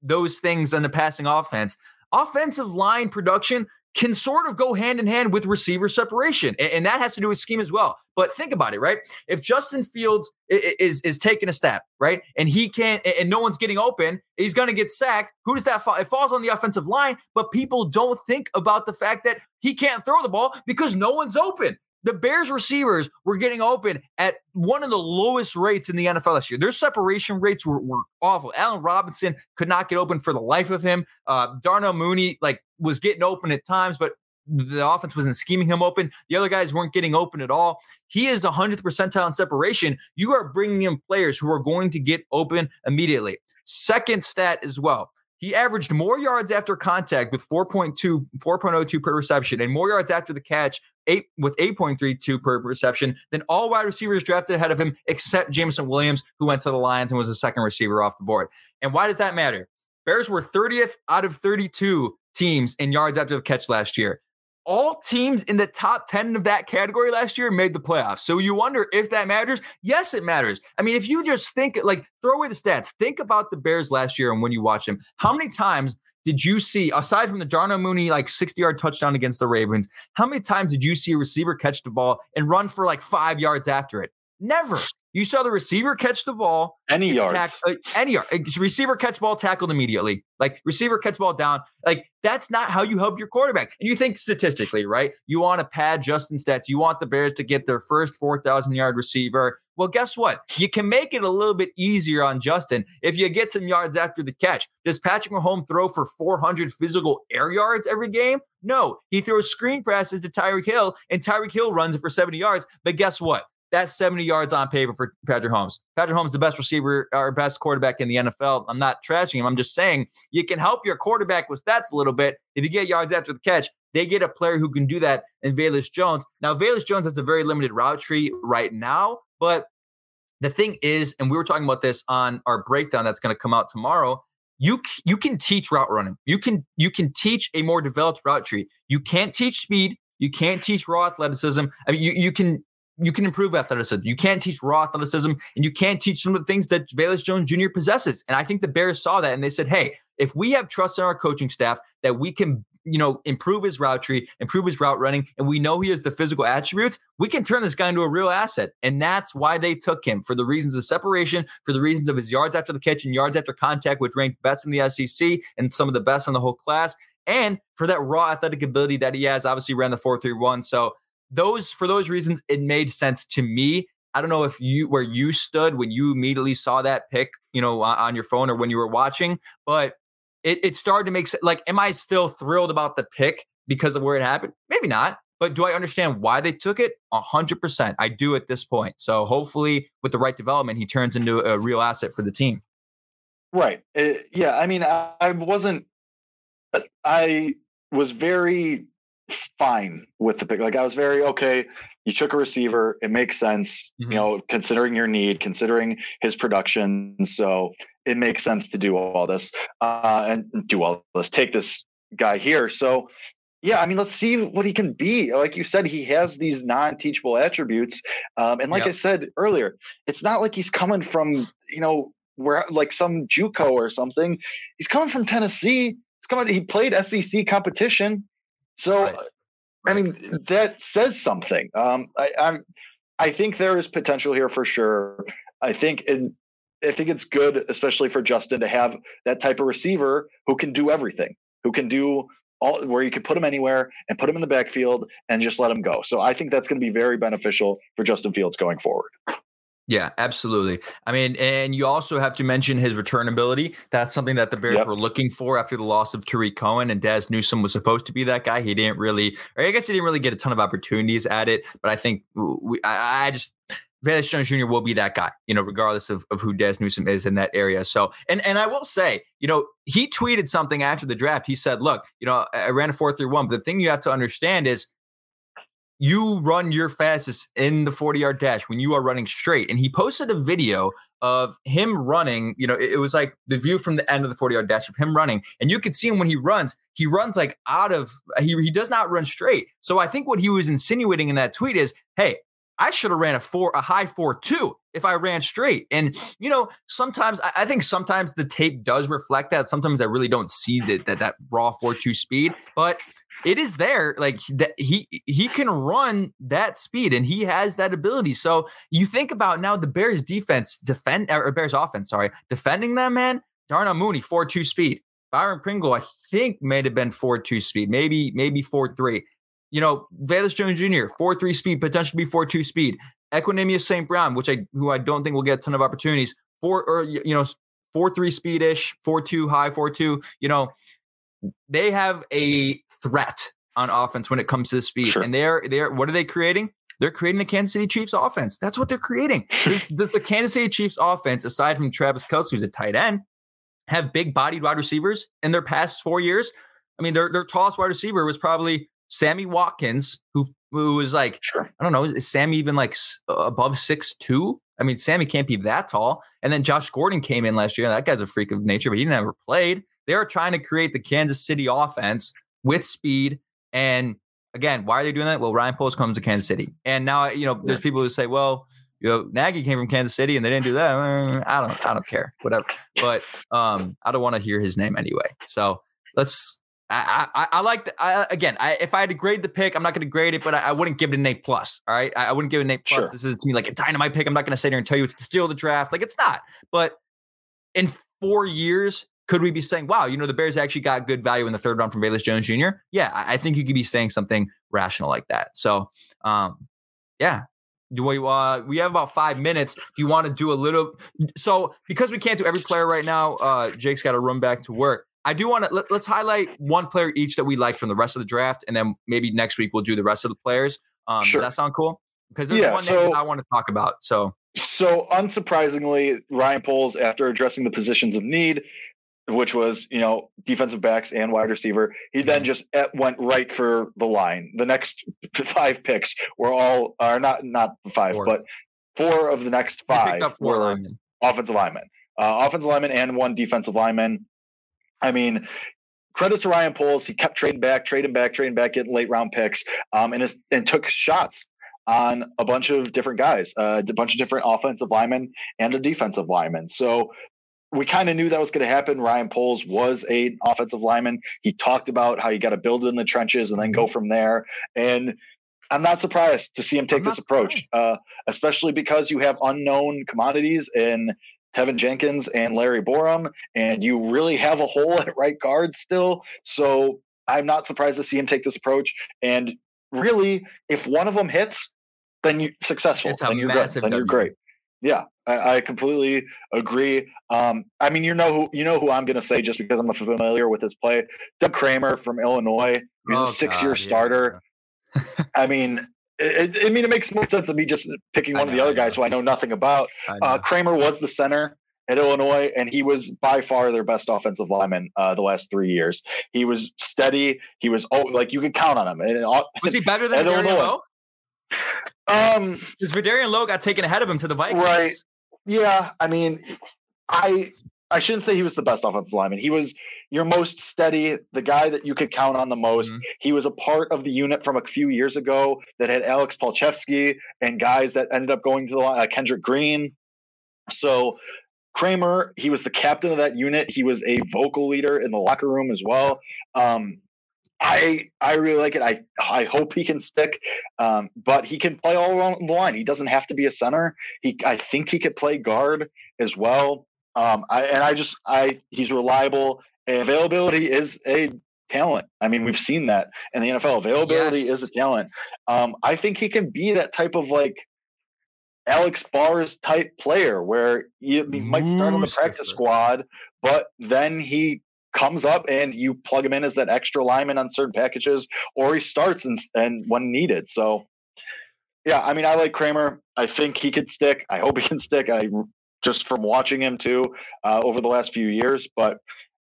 those things in the passing offense, offensive line production can sort of go hand in hand with receiver separation, and, and that has to do with scheme as well. But think about it, right? If Justin Fields i- i- is is taking a step, right, and he can't, and- and no one's getting open, he's going to get sacked. Who does that fall? It falls on the offensive line, but people don't think about the fact that he can't throw the ball because no one's open. The Bears receivers were getting open at one of the lowest rates in the NFL this year. Their separation rates were, were awful. Allen Robinson could not get open for the life of him. Uh, Darnell Mooney like was getting open at times, but the offense wasn't scheming him open. The other guys weren't getting open at all. He is 100th percentile in separation. You are bringing in players who are going to get open immediately. Second stat as well. He averaged more yards after contact with 4.2, 4.02 per reception, and more yards after the catch, eight with 8.32 per reception than all wide receivers drafted ahead of him, except Jameson Williams, who went to the Lions and was the second receiver off the board. And why does that matter? Bears were 30th out of 32 teams in yards after the catch last year. All teams in the top 10 of that category last year made the playoffs. So you wonder if that matters. Yes, it matters. I mean, if you just think, like, throw away the stats, think about the Bears last year and when you watched them. How many times did you see, aside from the Darnell Mooney, like 60 yard touchdown against the Ravens, how many times did you see a receiver catch the ball and run for like five yards after it? Never. You saw the receiver catch the ball, Any yards. tack- uh, any yard. Receiver catch ball tackled immediately. Like receiver catch ball down. Like that's not how you help your quarterback. And you think statistically, right? You want to pad Justin stats. You want the Bears to get their first 4,000 yard receiver. Well, guess what? You can make it a little bit easier on Justin if you get some yards after the catch. Does Patrick Mahomes throw for 400 physical air yards every game? No. He throws screen passes to Tyreek Hill, and Tyreek Hill runs it for 70 yards. But guess what? That's 70 yards on paper for Patrick Mahomes. Patrick Mahomes, the best receiver or best quarterback in the NFL. I'm not trashing him. I'm just saying you can help your quarterback with stats a little bit. If you get yards after the catch, they get a player who can do that in Velus Jones. Now, Velus Jones has a very limited route tree right now, but the thing is, and we were talking about this on our breakdown that's going to come out tomorrow. You you can teach route running. You can you can teach a more developed route tree. You can't teach speed. You can't teach raw athleticism. I mean, you you can you can improve athleticism. You can't teach raw athleticism, and you can't teach some of the things that Velus Jones Jr. possesses. And I think the Bears saw that and they said, hey, if we have trust in our coaching staff that we can you know, improve his route tree, improve his route running, and we know he has the physical attributes, we can turn this guy into a real asset. And that's why they took him for the reasons of separation, for the reasons of his yards after the catch and yards after contact, which ranked best in the SEC and some of the best in the whole class, and for that raw athletic ability that he has. Obviously, ran the 4 3 1. So, those for those reasons, it made sense to me. I don't know if you where you stood when you immediately saw that pick, you know, on your phone or when you were watching, but it, it started to make sense. Like, am I still thrilled about the pick because of where it happened? Maybe not. But do I understand why they took it? A hundred percent. I do at this point. So hopefully, with the right development, he turns into a real asset for the team. Right. Uh, yeah. I mean, I, I wasn't. I was very fine with the pick. Like I was very okay. You took a receiver. It makes sense, mm-hmm. you know, considering your need, considering his production. So it makes sense to do all this uh, and do all this. Take this guy here. So yeah, I mean, let's see what he can be. Like you said, he has these non-teachable attributes, um, and like yep. I said earlier, it's not like he's coming from you know where like some JUCO or something. He's coming from Tennessee. He's coming. He played SEC competition. So, right. I mean, that says something. Um, I, I'm, I think there is potential here for sure. I think in, I think it's good, especially for Justin, to have that type of receiver who can do everything, who can do all where you can put him anywhere and put him in the backfield and just let him go. So I think that's going to be very beneficial for Justin Fields going forward. Yeah, absolutely. I mean, and you also have to mention his return ability. That's something that the Bears yep. were looking for after the loss of Tarik Cohen and Dazz Newsome was supposed to be that guy. He didn't really, or I guess he didn't really get a ton of opportunities at it. But I think we, I, I just Velus Jones Jr. will be that guy, you know, regardless of, of who Dazz Newsome is in that area. So, and and I will say, you know, he tweeted something after the draft. He said, "Look, you know, I ran a four three one, but the thing you have to understand is." You run your fastest in the 40 yard dash when you are running straight. And he posted a video of him running. You know, it, it was like the view from the end of the 40 yard dash of him running. And you could see him when he runs, he runs like out of, he, he does not run straight. So I think what he was insinuating in that tweet is, hey, I should have ran a four, a high four two if I ran straight. And you know, sometimes I, I think sometimes the tape does reflect that. Sometimes I really don't see that that, that raw four two speed, but it is there. Like that he he can run that speed and he has that ability. So you think about now the Bears defense defend or Bears offense, sorry, defending them, man. Darnell Mooney, 4-2 speed. Byron Pringle, I think may have been 4-2 speed, maybe, maybe 4-3. You know, Velus Jones Jr., 4-3 speed, potentially be 4-2 speed. Equanimeous St. Brown, which I who I don't think will get a ton of opportunities. Four or you know, four three speedish, four two high, four two. You know, they have a threat on offense when it comes to the speed. Sure. And they're they're what are they creating? They're creating the Kansas City Chiefs offense. That's what they're creating. Does, does the Kansas City Chiefs offense, aside from Travis Kelce, who's a tight end, have big bodied wide receivers in their past four years? I mean, their their tallest wide receiver was probably Sammy Watkins, who who was like, sure. I don't know, is Sammy even like above six two? I mean, Sammy can't be that tall. And then Josh Gordon came in last year. That guy's a freak of nature, but he never played. They are trying to create the Kansas City offense with speed. And again, why are they doing that? Well, Ryan Poles comes to Kansas City. And now, you know, there's people who say, well, you know, Nagy came from Kansas City and they didn't do that. Uh, I don't, I don't care, whatever. But um, I don't want to hear his name anyway. So let's. I, I, I like the, I, again. I, if I had to grade the pick, I'm not going to grade it, but I, I, wouldn't give it an A plus. All right, I, wouldn't give it an A plus. Sure. This is to me like a dynamite pick. I'm not going to sit here and tell you it's the steal of the draft. Like it's not. But in four years, could we be saying, wow, you know, the Bears actually got good value in the third round from Velus Jones Jr.? Yeah, I think you could be saying something rational like that. So, um, yeah. Do we, uh, we have about five minutes. Do you want to do a little? So, because we can't do every player right now, uh, Jake's got to run back to work. I do want to let, us highlight one player each that we like from the rest of the draft, and then maybe next week we'll do the rest of the players. Um, sure. Does that sound cool? Because there's yeah, one so, name I want to talk about. So, so unsurprisingly, Ryan Poles, after addressing the positions of need, which was you know defensive backs and wide receiver. He then mm-hmm. just went right for the line. The next five picks were all are not not five, four. but four of the next five were linemen. offensive linemen, uh, offensive linemen, and one defensive lineman. I mean. Credit to Ryan Poles. He kept trading back, trading back, trading back, getting late round picks, um, and his, and took shots on a bunch of different guys, uh, a bunch of different offensive linemen and a defensive lineman. So we kind of knew that was going to happen. Ryan Poles was a offensive lineman. He talked about how you got to build in the trenches and then go from there. And I'm not surprised to see him take this approach, uh, especially because you have unknown commodities in Teven Jenkins and Larry Borom, and you really have a hole at right guard still. So I'm not surprised to see him take this approach. And really, if one of them hits, then you successful. then you're good. Then you're great. Yeah, I, I completely agree. Um, I mean, you know who you know who I'm going to say just because I'm familiar with his play. Doug Kramer from Illinois. He's oh, a six-year starter. Yeah. I mean, it, I mean, it makes more sense than me just picking one know, of the other guys who I know nothing about. Know. Uh, Kramer was the center at Illinois, and he was by far their best offensive lineman uh, the last three years. He was steady. He was oh, like you could count on him. And, was he better than Illinois? Um, because Vederian Lowe got taken ahead of him to the Vikings. Right. Yeah. I mean, I I shouldn't say he was the best offensive lineman. He was your most steady, the guy that you could count on the most. Mm-hmm. He was a part of the unit from a few years ago that had Alex Palczewski and guys that ended up going to the line, uh, Kendrick Green. So Kramer, he was the captain of that unit. He was a vocal leader in the locker room as well. Um, I I really like it. I I hope he can stick, um, but he can play all around the line. He doesn't have to be a center. He I think he could play guard as well. Um, I, and I just I he's reliable. Availability is a talent. I mean, we've seen that in the NFL. Availability yes. is a talent. Um, I think he can be that type of like Alex Bars type player where he, he might start on the practice squad, but then he comes up and you plug him in as that extra lineman on certain packages, or he starts and, and when needed. So, yeah, I mean, I like Kramer. I think he could stick. I hope he can stick. I just from watching him too uh, over the last few years, but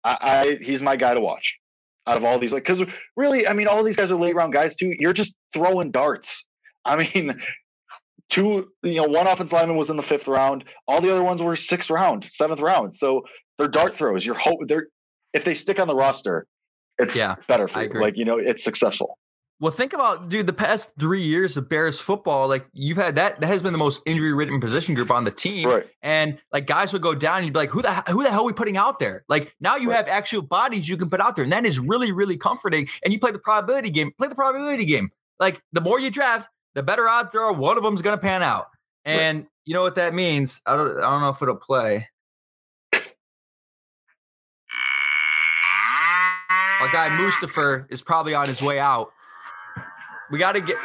I, I he's my guy to watch out of all these. Like, because really, I mean, all these guys are late round guys too. You're just throwing darts. I mean, two, you know, one offensive lineman was in the fifth round. All the other ones were sixth round, seventh round. So they're dart throws. You're hope they're if they stick on the roster, it's yeah, better for you. Like, you know, it's successful. Well, think about, dude, the past three years of Bears football, like you've had that, that has been the most injury ridden position group on the team. Right. And like guys would go down and you'd be like, who the, who the hell are we putting out there? Like now you right. have actual bodies you can put out there. And that is really, really comforting. And you play the probability game, play the probability game. Like the more you draft, the better odds there are one of them is going to pan out. And right. you know what that means? I don't, I don't know if it'll play. Our guy Mustipher is probably on his way out. We got to get.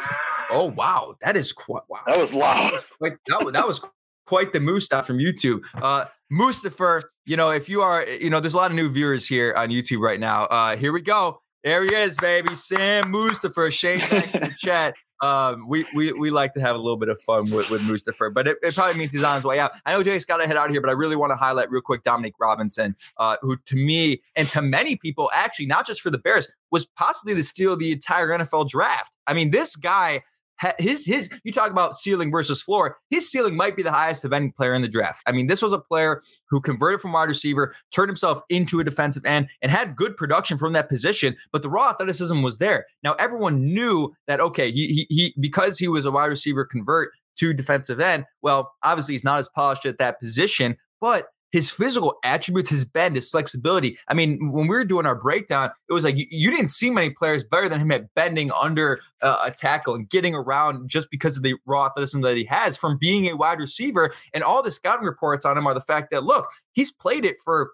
Oh wow, that is quite wow. That was loud. That was quite, that, that was quite the moose stuff from YouTube. Uh, Mustipher, you know, if you are, you know, there's a lot of new viewers here on YouTube right now. Uh, here we go. There he is, baby. Sam Mustipher. Shane back in the chat um, we, we we like to have a little bit of fun with, with Mustipher, but it, it, probably means he's on his way out. I know Jake's got to head out of here, but I really want to highlight real quick Dominique Robinson, uh, who to me and to many people, actually, not just for the Bears, was possibly the steal of the entire NFL draft. I mean, this guy his his you talk about ceiling versus floor. His ceiling might be the highest of any player in the draft. I mean, this was a player who converted from wide receiver, turned himself into a defensive end, and had good production from that position. But the raw athleticism was there. Now everyone knew that okay, he he, he because he was a wide receiver convert to defensive end. Well, obviously he's not as polished at that position, but his physical attributes, his bend, his flexibility. I mean, when we were doing our breakdown, it was like you, you didn't see many players better than him at bending under uh, a tackle and getting around just because of the raw athleticism that he has from being a wide receiver. And all the scouting reports on him are the fact that look, he's played it for,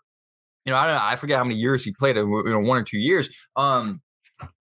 you know, I don't know, I forget how many years he played you know, one or two years. Um,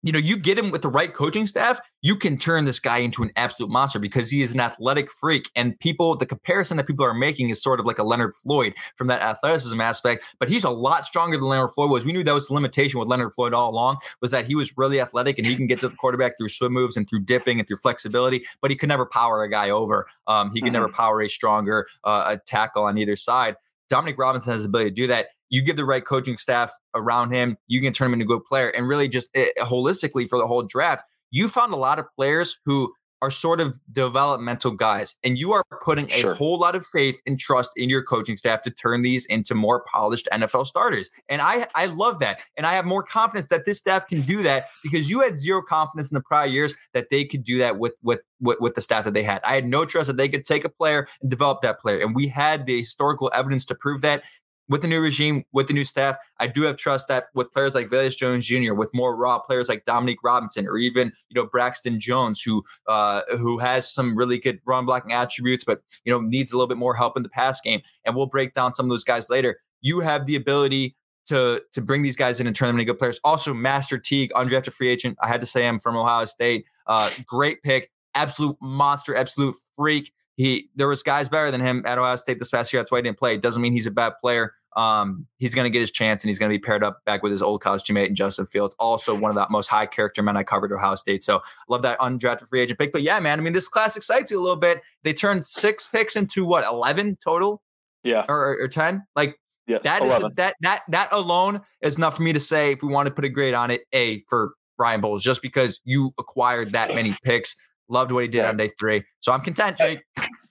you know, you get him with the right coaching staff, you can turn this guy into an absolute monster because he is an athletic freak. And people, the comparison that people are making is sort of like a Leonard Floyd from that athleticism aspect, but he's a lot stronger than Leonard Floyd was. We knew that was the limitation with Leonard Floyd all along was that he was really athletic and he can get to the quarterback through swim moves and through dipping and through flexibility, but he could never power a guy over. Um, he could mm-hmm. never power a stronger uh, a tackle on either side. Dominique Robinson has the ability to do that you give the right coaching staff around him, you can turn him into a good player. And really, just uh, holistically for the whole draft, you found a lot of players who are sort of developmental guys, and you are putting Sure. a whole lot of faith and trust in your coaching staff to turn these into more polished NFL starters. And I I love that, and I have more confidence that this staff can do that because you had zero confidence in the prior years that they could do that with with with, with the staff that they had. I had no trust that they could take a player and develop that player, and we had the historical evidence to prove that with the new regime, with the new staff, I do have trust that with players like Velus Jones Jr., with more raw players like Dominique Robinson, or even you know Braxton Jones, who uh, who has some really good run blocking attributes, but you know needs a little bit more help in the pass game. And we'll break down some of those guys later. You have the ability to to bring these guys in and turn them into good players. Also, Master Teague, undrafted free agent. I had to say I'm from Ohio State. Uh, great pick, absolute monster, absolute freak. He there was guys better than him at Ohio State this past year. That's why he didn't play. It doesn't mean he's a bad player. Um, he's going to get his chance, and he's going to be paired up back with his old college teammate and Justin Fields, also one of the most high character men I covered at Ohio State. So love that undrafted free agent pick. But yeah, man, I mean, this class excites you a little bit. They turned six picks into what eleven total Yeah. or, or, ten? Like Yeah. that is 11. that that that alone is enough for me to say if we want to put a grade on it, a for Ryan Poles, just because you acquired that many picks. Loved what he did Yeah. on day three, so I'm content. Jake.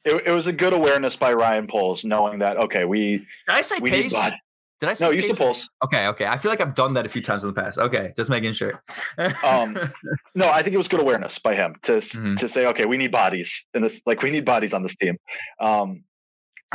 it, it was a good awareness by Ryan Poles, knowing that okay, we Did I say we pace? Did I say No, you pace? said Poles. Okay, okay. I feel like I've done that a few times in the past. Okay, just making sure. Um, No, I think it was good awareness by him to s Mhm. to say, okay, we need bodies in this. Like we need bodies on this team. Um,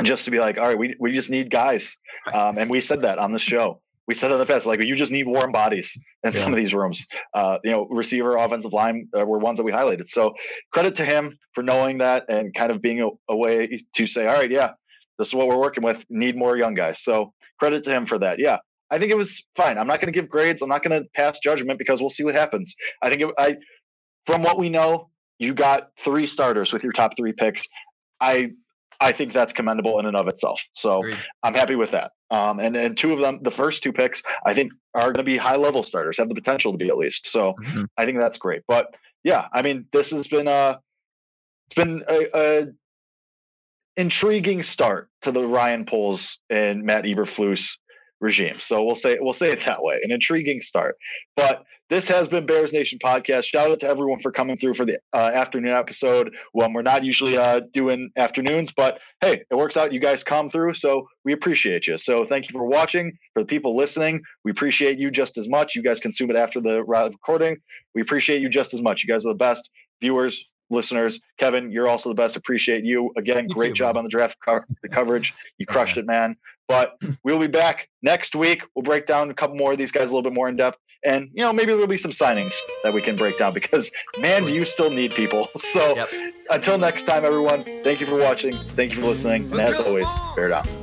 just to be like, all right, we we just need guys. Um, and we said that on the show. We said it in the past, like you just need warm bodies in some of these rooms. Uh, you know, receiver, offensive line uh, were ones that we highlighted. So credit to him for knowing that and kind of being a, a way to say, all right, yeah, this is what we're working with. Need more young guys. So credit to him for that. Yeah, I think it was fine. I'm not going to give grades. I'm not going to pass judgment because we'll see what happens. I think it, I, from what we know, you got three starters with your top three picks. I I think that's commendable in and of itself. So. I'm happy with that. Um, and and two of them, the first two picks, I think are going to be high level starters, have the potential to be at least. So Mhm. I think that's great. But yeah, I mean, this has been a it's been a, a intriguing start to the Ryan Poles and Matt Eberflus regime. So we'll say we'll say it that way, an intriguing start. But this has been Bears Nation podcast. Shout out to everyone for coming through for the uh, afternoon episode. When we're not usually uh, doing afternoons, but hey, it works out. You guys come through, so we appreciate you. So thank you for watching. For the people listening, we appreciate you just as much. You guys consume it after the recording. We appreciate you just as much. You guys are the best viewers, listeners. Kevin, you're also the best. Appreciate you again. You great too, job brother. on the draft co- the coverage. You crushed it, man. But we'll be back next week. We'll break down a couple more of these guys a little bit more in depth. And you know, maybe there'll be some signings that we can break down because man, do you still need people. So Yep. until next time, everyone, thank you for watching. Thank you for listening. And as always, bear down.